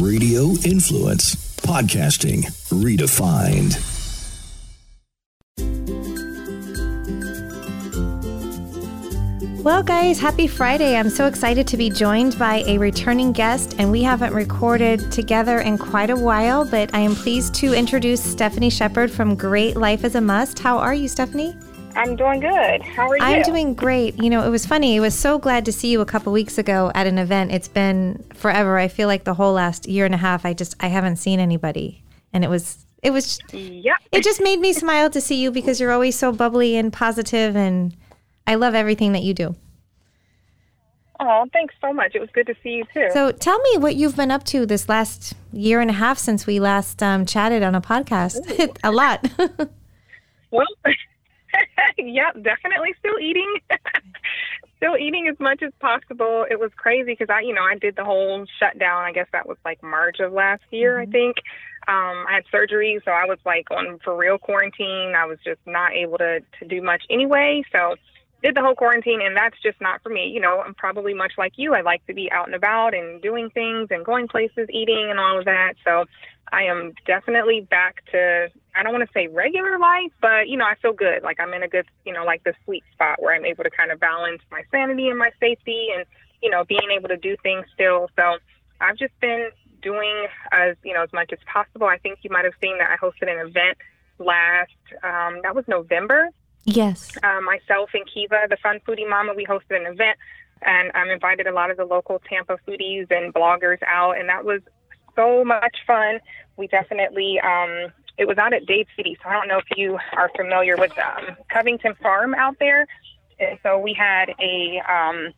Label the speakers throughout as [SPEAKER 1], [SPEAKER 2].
[SPEAKER 1] Radio Influence. Podcasting redefined.
[SPEAKER 2] Well, guys, happy Friday. I'm so excited to be joined by a returning guest, and we haven't recorded together in quite a while, but I am pleased to introduce Stephanie Shepard from Great Life is a Must. How are you, Stephanie?
[SPEAKER 3] I'm doing good. How are you?
[SPEAKER 2] I'm doing great. You know, it was funny. I was so glad to see you a couple weeks ago at an event. It's been forever. I feel like the whole last year and a half, I just I haven't seen anybody, and it was it was
[SPEAKER 3] yeah.
[SPEAKER 2] It just made me smile to see you because you're always so bubbly and positive, and I love everything that you do.
[SPEAKER 3] Oh, thanks so much. It was good to see you too.
[SPEAKER 2] So, tell me what you've been up to this last year and a half since we last um, chatted on a podcast. a lot.
[SPEAKER 3] well. yep, definitely still eating. still eating as much as possible. It was crazy because I, you know, I did the whole shutdown. I guess that was like March of last year, mm-hmm. I think. Um, I had surgery, so I was like on for real quarantine. I was just not able to to do much anyway. So did the whole quarantine, and that's just not for me. You know, I'm probably much like you. I like to be out and about and doing things and going places, eating, and all of that. So I am definitely back to I don't want to say regular life, but you know, I feel good. Like I'm in a good, you know, like the sweet spot where I'm able to kind of balance my sanity and my safety and, you know, being able to do things still. So I've just been doing as, you know, as much as possible. I think you might have seen that I hosted an event last um that was November.
[SPEAKER 2] Yes.
[SPEAKER 3] Uh, myself and Kiva, the Fun Foodie Mama, we hosted an event and I'm invited a lot of the local Tampa foodies and bloggers out and that was so much fun. We definitely um it was out at Dade City. So I don't know if you are familiar with um, Covington Farm out there. And so we had a um,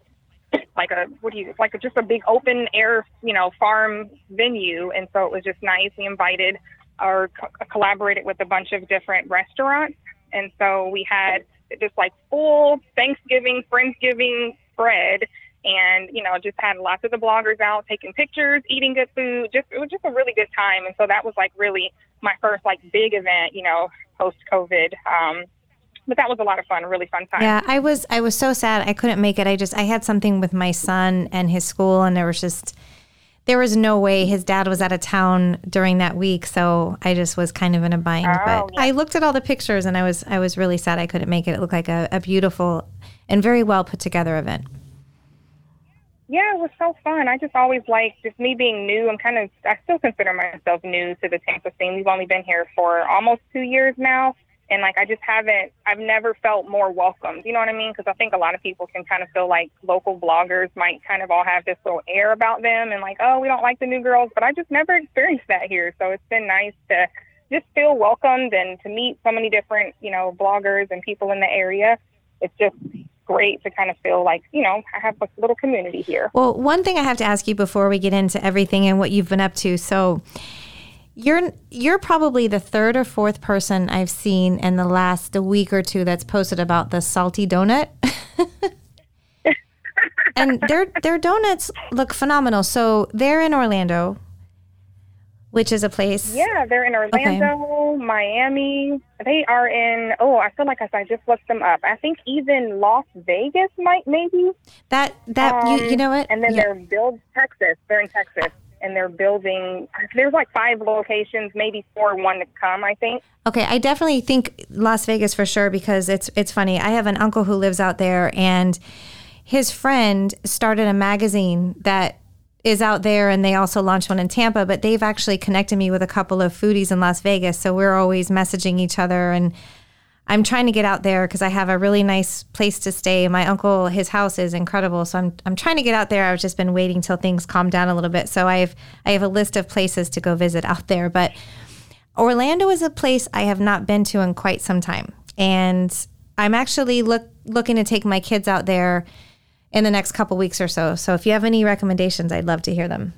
[SPEAKER 3] like a what do you like a, just a big open air you know farm venue, and so it was just nice. We invited or co- collaborated with a bunch of different restaurants, and so we had just like full Thanksgiving, Friendsgiving spread and you know just had lots of the bloggers out taking pictures eating good food. Just it was just a really good time. And so that was like really my first like big event you know post covid um but that was a lot of fun a really fun time.
[SPEAKER 2] Yeah i was i was so sad. I couldn't make it. I just i had something with my son and his school and there was just there was no way. His dad was out of town during that week so i just was kind of in a bind. Oh, but yeah. i looked at all the pictures and i was i was really sad i couldn't make it. It looked like a, a beautiful and very well put together event
[SPEAKER 3] yeah, it was so fun. I just always like just me being new. I'm kind of I still consider myself new to the Tampa scene. We've only been here for almost two years now, and like I just haven't. I've never felt more welcomed. You know what I mean? Because I think a lot of people can kind of feel like local bloggers might kind of all have this little air about them, and like, oh, we don't like the new girls. But I just never experienced that here, so it's been nice to just feel welcomed and to meet so many different you know bloggers and people in the area. It's just great to kind of feel like, you know, I have a little community here.
[SPEAKER 2] Well, one thing I have to ask you before we get into everything and what you've been up to. So, you're you're probably the third or fourth person I've seen in the last a week or two that's posted about the salty donut. and their their donuts look phenomenal. So, they're in Orlando which is a place.
[SPEAKER 3] Yeah, they're in Orlando, okay. Miami. They are in. Oh, I feel like I, just looked them up. I think even Las Vegas might maybe.
[SPEAKER 2] That that um, you, you um, know what?
[SPEAKER 3] And then yeah. they're build Texas. They're in Texas. And they're building. There's like five locations, maybe four, one to come. I think.
[SPEAKER 2] Okay, I definitely think Las Vegas for sure because it's it's funny. I have an uncle who lives out there, and his friend started a magazine that is out there and they also launched one in Tampa, but they've actually connected me with a couple of foodies in Las Vegas. So we're always messaging each other and I'm trying to get out there because I have a really nice place to stay. My uncle, his house is incredible. So I'm I'm trying to get out there. I've just been waiting till things calm down a little bit. So I have I have a list of places to go visit out there. But Orlando is a place I have not been to in quite some time. And I'm actually look looking to take my kids out there in the next couple weeks or so. So if you have any recommendations, I'd love to hear them.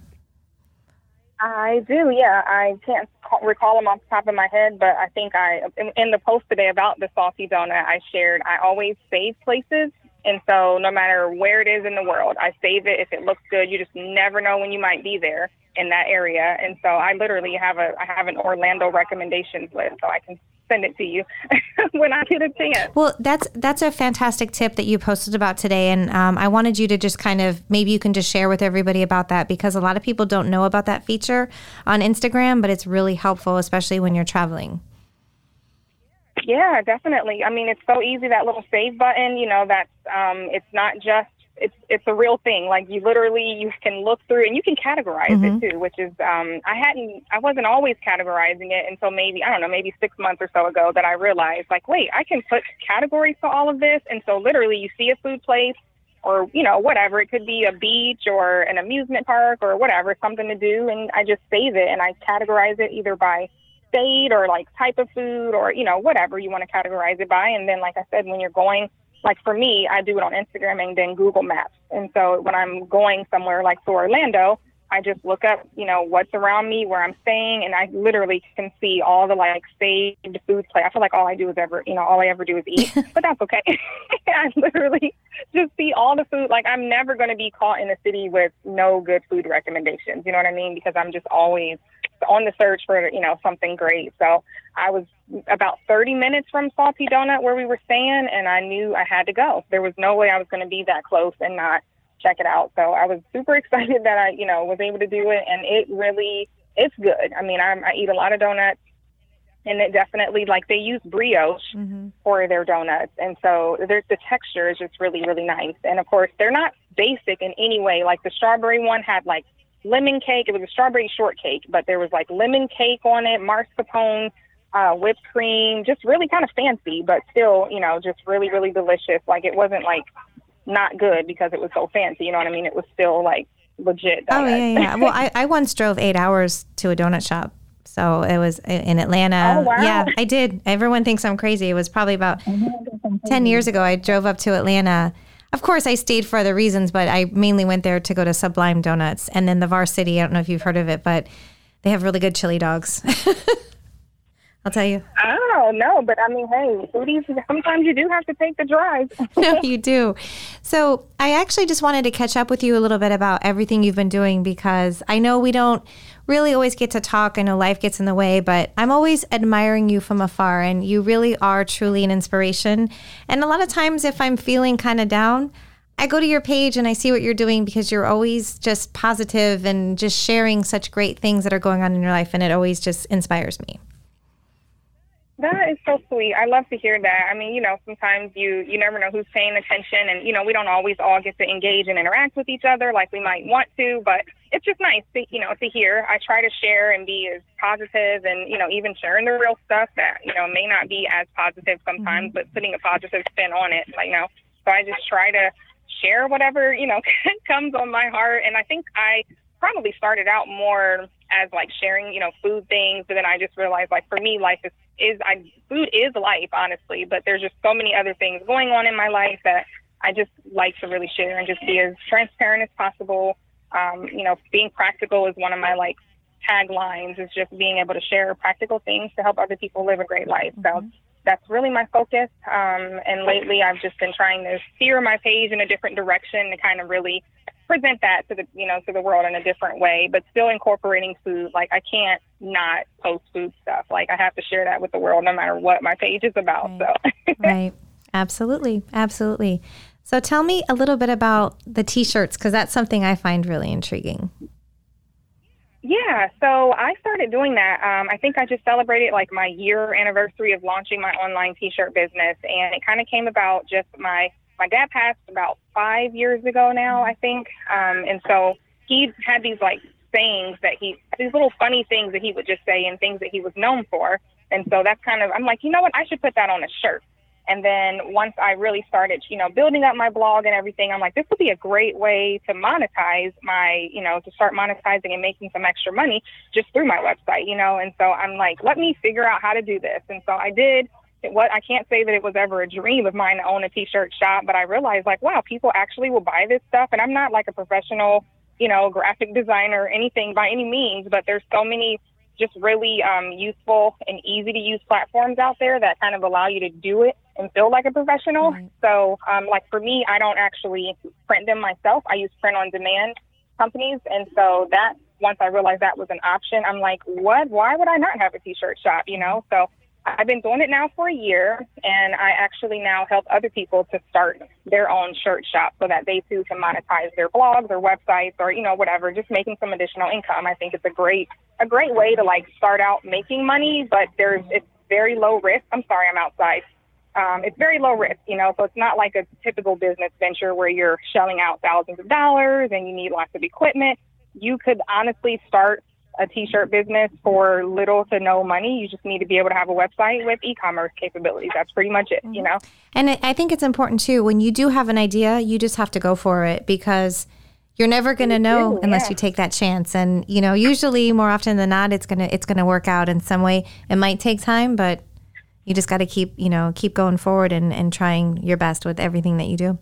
[SPEAKER 3] I do, yeah. I can't recall them off the top of my head, but I think I in the post today about the salty donut I shared. I always save places, and so no matter where it is in the world, I save it. If it looks good, you just never know when you might be there in that area, and so I literally have a I have an Orlando recommendations list, so I can send it to you when I get a chance.
[SPEAKER 2] Well, that's that's a fantastic tip that you posted about today, and um, I wanted you to just kind of maybe you can just share with everybody about that because a lot of people don't know about that feature on Instagram, but it's really helpful, especially when you're traveling.
[SPEAKER 3] Yeah, definitely. I mean, it's so easy that little save button. You know, that's um, it's not just it's it's a real thing. Like you literally you can look through and you can categorize mm-hmm. it too, which is um I hadn't I wasn't always categorizing it until maybe I don't know maybe six months or so ago that I realized like wait I can put categories to all of this, and so literally you see a food place or you know whatever it could be a beach or an amusement park or whatever something to do, and I just save it and I categorize it either by state or like type of food or you know whatever you want to categorize it by, and then like I said when you're going like for me, I do it on Instagram and then Google Maps. And so when I'm going somewhere like to Orlando, I just look up, you know, what's around me, where I'm staying, and I literally can see all the like saved food play. I feel like all I do is ever, you know, all I ever do is eat, but that's okay. I literally just see all the food. Like I'm never going to be caught in a city with no good food recommendations. You know what I mean? Because I'm just always on the search for, you know, something great. So I was about 30 minutes from Salty Donut where we were staying, and I knew I had to go. There was no way I was going to be that close and not check it out. So I was super excited that I, you know, was able to do it, and it really, it's good. I mean, I'm, I eat a lot of donuts, and it definitely like they use brioche mm-hmm. for their donuts, and so the texture is just really, really nice. And of course, they're not basic in any way. Like the strawberry one had like lemon cake. It was a strawberry shortcake, but there was like lemon cake on it, mascarpone uh, whipped cream, just really kind of fancy, but still, you know, just really, really delicious. Like it wasn't like not good because it was so fancy. You know what I mean? It was still like legit.
[SPEAKER 2] Oh yeah, yeah. well, I, I once drove eight hours to a donut shop. So it was in Atlanta.
[SPEAKER 3] Oh, wow.
[SPEAKER 2] Yeah, I did. Everyone thinks I'm crazy. It was probably about 10 years ago. I drove up to Atlanta. Of course, I stayed for other reasons, but I mainly went there to go to Sublime Donuts. And then the Varsity, I don't know if you've heard of it, but they have really good chili dogs. I'll tell you.
[SPEAKER 3] Oh no, but I mean, hey, foodies. Sometimes you do have to take the drive.
[SPEAKER 2] no, you do. So I actually just wanted to catch up with you a little bit about everything you've been doing because I know we don't really always get to talk. I know life gets in the way, but I'm always admiring you from afar, and you really are truly an inspiration. And a lot of times, if I'm feeling kind of down. I go to your page and I see what you're doing because you're always just positive and just sharing such great things that are going on in your life, and it always just inspires me.
[SPEAKER 3] That is so sweet. I love to hear that. I mean, you know, sometimes you you never know who's paying attention, and you know, we don't always all get to engage and interact with each other like we might want to, but it's just nice to you know to hear. I try to share and be as positive, and you know, even sharing the real stuff that you know may not be as positive sometimes, mm-hmm. but putting a positive spin on it. Like, you know, so I just try to share whatever you know comes on my heart, and I think I probably started out more as like sharing, you know, food things, but then I just realized like for me, life is is I food is life, honestly. But there's just so many other things going on in my life that I just like to really share and just be as transparent as possible. Um, you know, being practical is one of my like taglines. Is just being able to share practical things to help other people live a great life. Mm-hmm. So that's really my focus. Um, and lately, I've just been trying to steer my page in a different direction to kind of really present that to the you know to the world in a different way, but still incorporating food. Like I can't not post food stuff. Like I have to share that with the world, no matter what my page is about.
[SPEAKER 2] Right.
[SPEAKER 3] So
[SPEAKER 2] right, absolutely, absolutely. So tell me a little bit about the t-shirts because that's something I find really intriguing.
[SPEAKER 3] Yeah, so I started doing that. Um, I think I just celebrated like my year anniversary of launching my online t-shirt business, and it kind of came about just my my dad passed about five years ago now, I think. Um, and so he had these like sayings that he, these little funny things that he would just say and things that he was known for. And so that's kind of, I'm like, you know what? I should put that on a shirt. And then once I really started, you know, building up my blog and everything, I'm like, this would be a great way to monetize my, you know, to start monetizing and making some extra money just through my website, you know. And so I'm like, let me figure out how to do this. And so I did it was I can't say that it was ever a dream of mine to own a t-shirt shop, but I realized like, wow, people actually will buy this stuff, and I'm not like a professional, you know, graphic designer or anything by any means, but there's so many just really um, useful and easy to use platforms out there that kind of allow you to do it and feel like a professional. So, um, like for me, I don't actually print them myself. I use print on demand companies, and so that once I realized that was an option, I'm like, what? Why would I not have a t-shirt shop? You know, so I've been doing it now for a year, and I actually now help other people to start their own shirt shop so that they too can monetize their blogs or websites or you know whatever, just making some additional income. I think it's a great a great way to like start out making money, but there's it's very low risk. I'm sorry, I'm outside. Um, it's very low risk, you know, so it's not like a typical business venture where you're shelling out thousands of dollars and you need lots of equipment. You could honestly start a t-shirt business for little to no money. You just need to be able to have a website with e-commerce capabilities. That's pretty much it, you know. Mm-hmm.
[SPEAKER 2] And I think it's important too when you do have an idea, you just have to go for it because you're never going to know
[SPEAKER 3] do,
[SPEAKER 2] unless
[SPEAKER 3] yeah.
[SPEAKER 2] you take that chance. And you know, usually more often than not, it's gonna it's gonna work out in some way. It might take time, but you just got to keep you know keep going forward and and trying your best with everything that you do.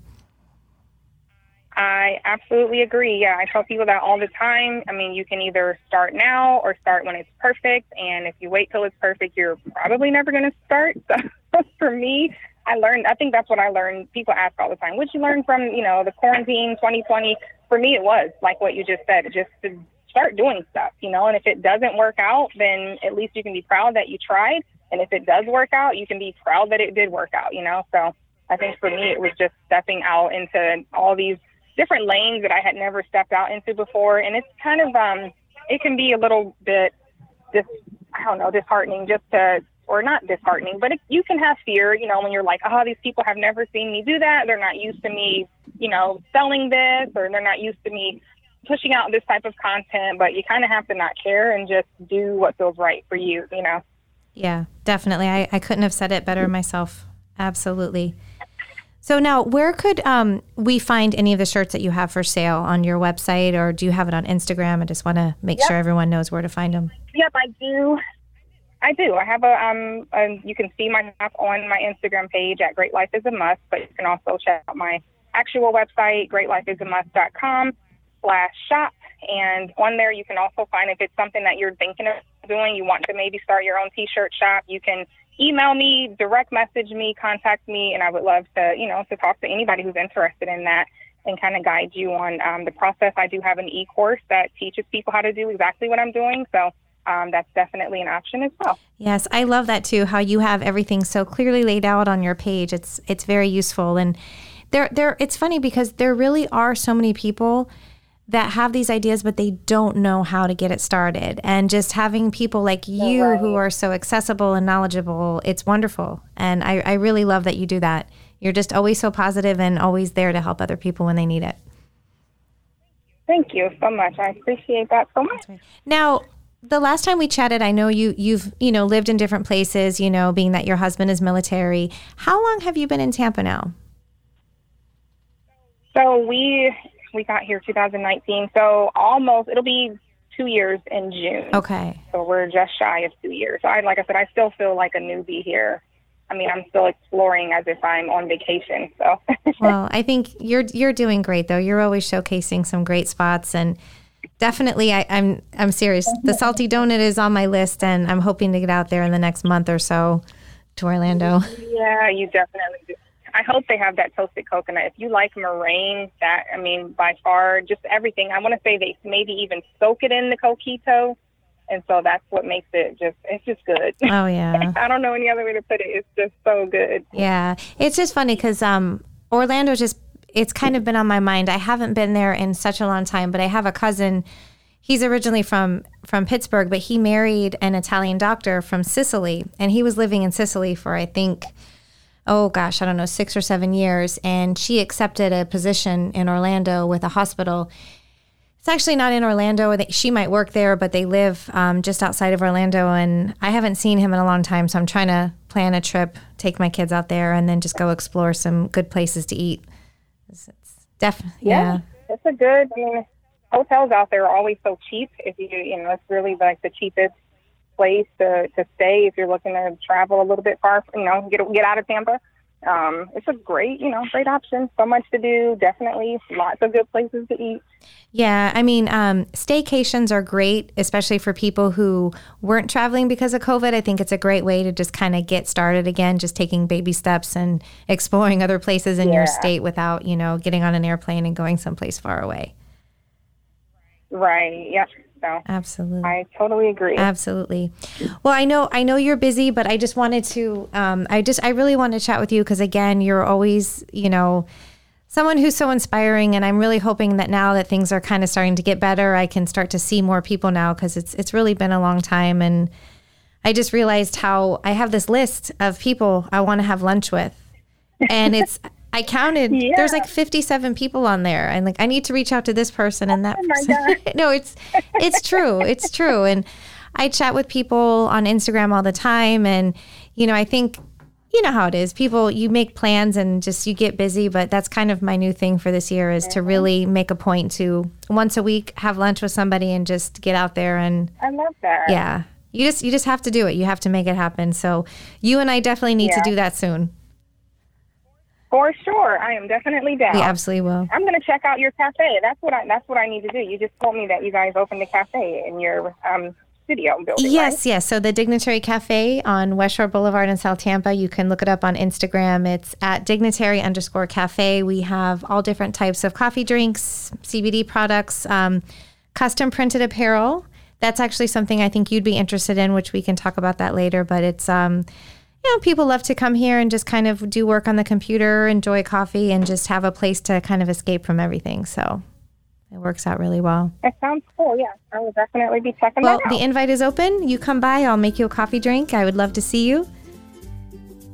[SPEAKER 3] I absolutely agree. Yeah, I tell people that all the time. I mean, you can either start now or start when it's perfect. And if you wait till it's perfect, you're probably never going to start. So for me, I learned, I think that's what I learned. People ask all the time, what'd you learn from, you know, the quarantine 2020? For me, it was like what you just said, just to start doing stuff, you know, and if it doesn't work out, then at least you can be proud that you tried. And if it does work out, you can be proud that it did work out, you know? So I think for me, it was just stepping out into all these different lanes that I had never stepped out into before. And it's kind of, um, it can be a little bit just, I don't know, disheartening just to, or not disheartening, but it, you can have fear, you know, when you're like, oh, these people have never seen me do that. They're not used to me, you know, selling this, or they're not used to me pushing out this type of content. But you kind of have to not care and just do what feels right for you, you know.
[SPEAKER 2] Yeah, definitely. I, I couldn't have said it better myself. Absolutely. So now, where could um, we find any of the shirts that you have for sale on your website, or do you have it on Instagram? I just want to make
[SPEAKER 3] Yep.
[SPEAKER 2] sure everyone knows where to find them.
[SPEAKER 3] Yep, I do. I do. I have a um. A, you can see my stuff on my Instagram page at Great Life is a Must, but you can also check out my actual website, greatlifeisamust.com slash shop. And on there, you can also find if it's something that you're thinking of doing, you want to maybe start your own T-shirt shop, you can email me, direct message me, contact me, and I would love to, you know, to talk to anybody who's interested in that and kind of guide you on um, the process. I do have an e-course that teaches people how to do exactly what I'm doing, so um, that's definitely an option as well.
[SPEAKER 2] Yes, I love that too. How you have everything so clearly laid out on your page. It's it's very useful, and there there. It's funny because there really are so many people that have these ideas, but they don't know how to get it started. And just having people like you who are so accessible and knowledgeable, it's wonderful. And I, I really love that you do that. You're just always so positive and always there to help other people when they need it.
[SPEAKER 3] Thank you so much. I appreciate that so much.
[SPEAKER 2] Now, the last time we chatted, I know you you've you know lived in different places. You know, being that your husband is military. How long have you been in Tampa now?
[SPEAKER 3] So we we got here 2019, so almost it'll be two years in June.
[SPEAKER 2] Okay.
[SPEAKER 3] So we're just shy of two years. So I, like I said, I still feel like a newbie here. I mean, I'm still exploring as if I'm on vacation. So
[SPEAKER 2] Well, I think you're you're doing great though. You're always showcasing some great spots and definitely I, I'm I'm serious. The salty donut is on my list and I'm hoping to get out there in the next month or so to Orlando.
[SPEAKER 3] yeah, you definitely do. I hope they have that toasted coconut. If you like meringue, that I mean, by far, just everything. I want to say they maybe even soak it in the coquito, and so that's what makes it just. It's just good.
[SPEAKER 2] Oh yeah.
[SPEAKER 3] I don't know any other way to put it. It's just so good.
[SPEAKER 2] Yeah, it's just funny because um, Orlando just it's kind of been on my mind. I haven't been there in such a long time, but I have a cousin. He's originally from from Pittsburgh, but he married an Italian doctor from Sicily, and he was living in Sicily for I think, oh gosh, I don't know, six or seven years. And she accepted a position in Orlando with a hospital. It's actually not in Orlando. She might work there, but they live um, just outside of Orlando. And I haven't seen him in a long time. So I'm trying to plan a trip, take my kids out there, and then just go explore some good places to eat. It's, it's definitely, yeah.
[SPEAKER 3] It's a good. I mean, hotels out there are always so cheap. If you you know, it's really like the cheapest place to to stay if you're looking to travel a little bit far. You know, get get out of Tampa. Um, it's a great, you know, great option. So much to do. Definitely, lots of good places to eat.
[SPEAKER 2] Yeah, I mean, um, staycations are great, especially for people who weren't traveling because of COVID. I think it's a great way to just kind of get started again, just taking baby steps and exploring other places in your state without, you know, getting on an airplane and going someplace far away.
[SPEAKER 3] Right. Yep. So
[SPEAKER 2] Absolutely.
[SPEAKER 3] I totally agree.
[SPEAKER 2] Absolutely. Well, I know I know you're busy, but I just wanted to um, I just I really want to chat with you because again, you're always, you know, someone who's so inspiring and I'm really hoping that now that things are kind of starting to get better, I can start to see more people now because it's it's really been a long time and I just realized how I have this list of people I want to have lunch with. And it's I counted
[SPEAKER 3] Yeah.
[SPEAKER 2] there's like 57 people on there and like I need to reach out to this person and that
[SPEAKER 3] Oh
[SPEAKER 2] person. no, it's it's true. It's true. And I chat with people on Instagram all the time and you know, I think you know how it is. People you make plans and just you get busy, but that's kind of my new thing for this year is to really make a point to once a week have lunch with somebody and just get out there and
[SPEAKER 3] I love that.
[SPEAKER 2] yeah. You just you just have to do it. You have to make it happen. So you and I definitely need
[SPEAKER 3] Yeah.
[SPEAKER 2] to do that soon.
[SPEAKER 3] For sure. I am definitely down.
[SPEAKER 2] We absolutely will.
[SPEAKER 3] I'm gonna check out your cafe. That's what I that's what I need to do. You just told me that you guys opened a cafe in your um studio building.
[SPEAKER 2] Yes, yes. So the Dignitary Cafe on West Shore Boulevard in South Tampa. You can look it up on Instagram. It's at dignitary underscore cafe. We have all different types of coffee drinks, CBD products, um, custom printed apparel. That's actually something I think you'd be interested in, which we can talk about that later. But it's um, you know, people love to come here and just kind of do work on the computer, enjoy coffee, and just have a place to kind of escape from everything. So it works out really well.
[SPEAKER 3] That sounds cool. Yeah, I will definitely be checking
[SPEAKER 2] Well,
[SPEAKER 3] that out.
[SPEAKER 2] Well, the invite is open. You come by, I'll make you a coffee drink. I would love to see you.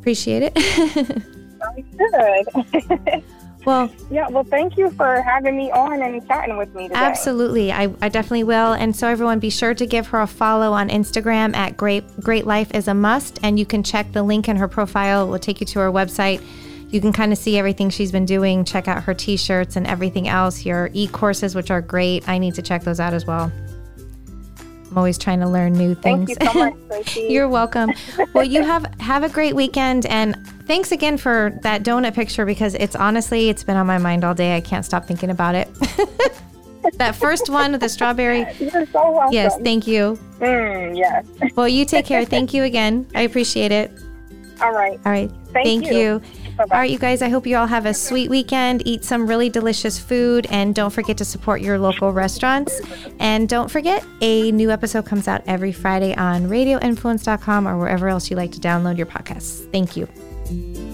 [SPEAKER 2] Appreciate it.
[SPEAKER 3] Sounds good.
[SPEAKER 2] well,
[SPEAKER 3] yeah. Well, thank you for having me on and chatting with me today.
[SPEAKER 2] absolutely. I, I definitely will. And so, everyone, be sure to give her a follow on Instagram at Great, Great Life is a Must. And you can check the link in her profile, it will take you to her website. You can kind of see everything she's been doing, check out her t shirts and everything else, your e courses, which are great. I need to check those out as well. I'm always trying to learn new things.
[SPEAKER 3] Thank you so much, Tracy.
[SPEAKER 2] You're welcome. Well, you have have a great weekend and thanks again for that donut picture because it's honestly it's been on my mind all day. I can't stop thinking about it. that first one with the strawberry.
[SPEAKER 3] You're so welcome.
[SPEAKER 2] Yes, thank you.
[SPEAKER 3] Mm, yes.
[SPEAKER 2] Well, you take care. Thank you again. I appreciate it.
[SPEAKER 3] All right.
[SPEAKER 2] All right.
[SPEAKER 3] Thank you.
[SPEAKER 2] you.
[SPEAKER 3] Bye-bye.
[SPEAKER 2] All right, you guys, I hope you all have a sweet weekend. Eat some really delicious food and don't forget to support your local restaurants. And don't forget, a new episode comes out every Friday on radioinfluence.com or wherever else you like to download your podcasts. Thank you.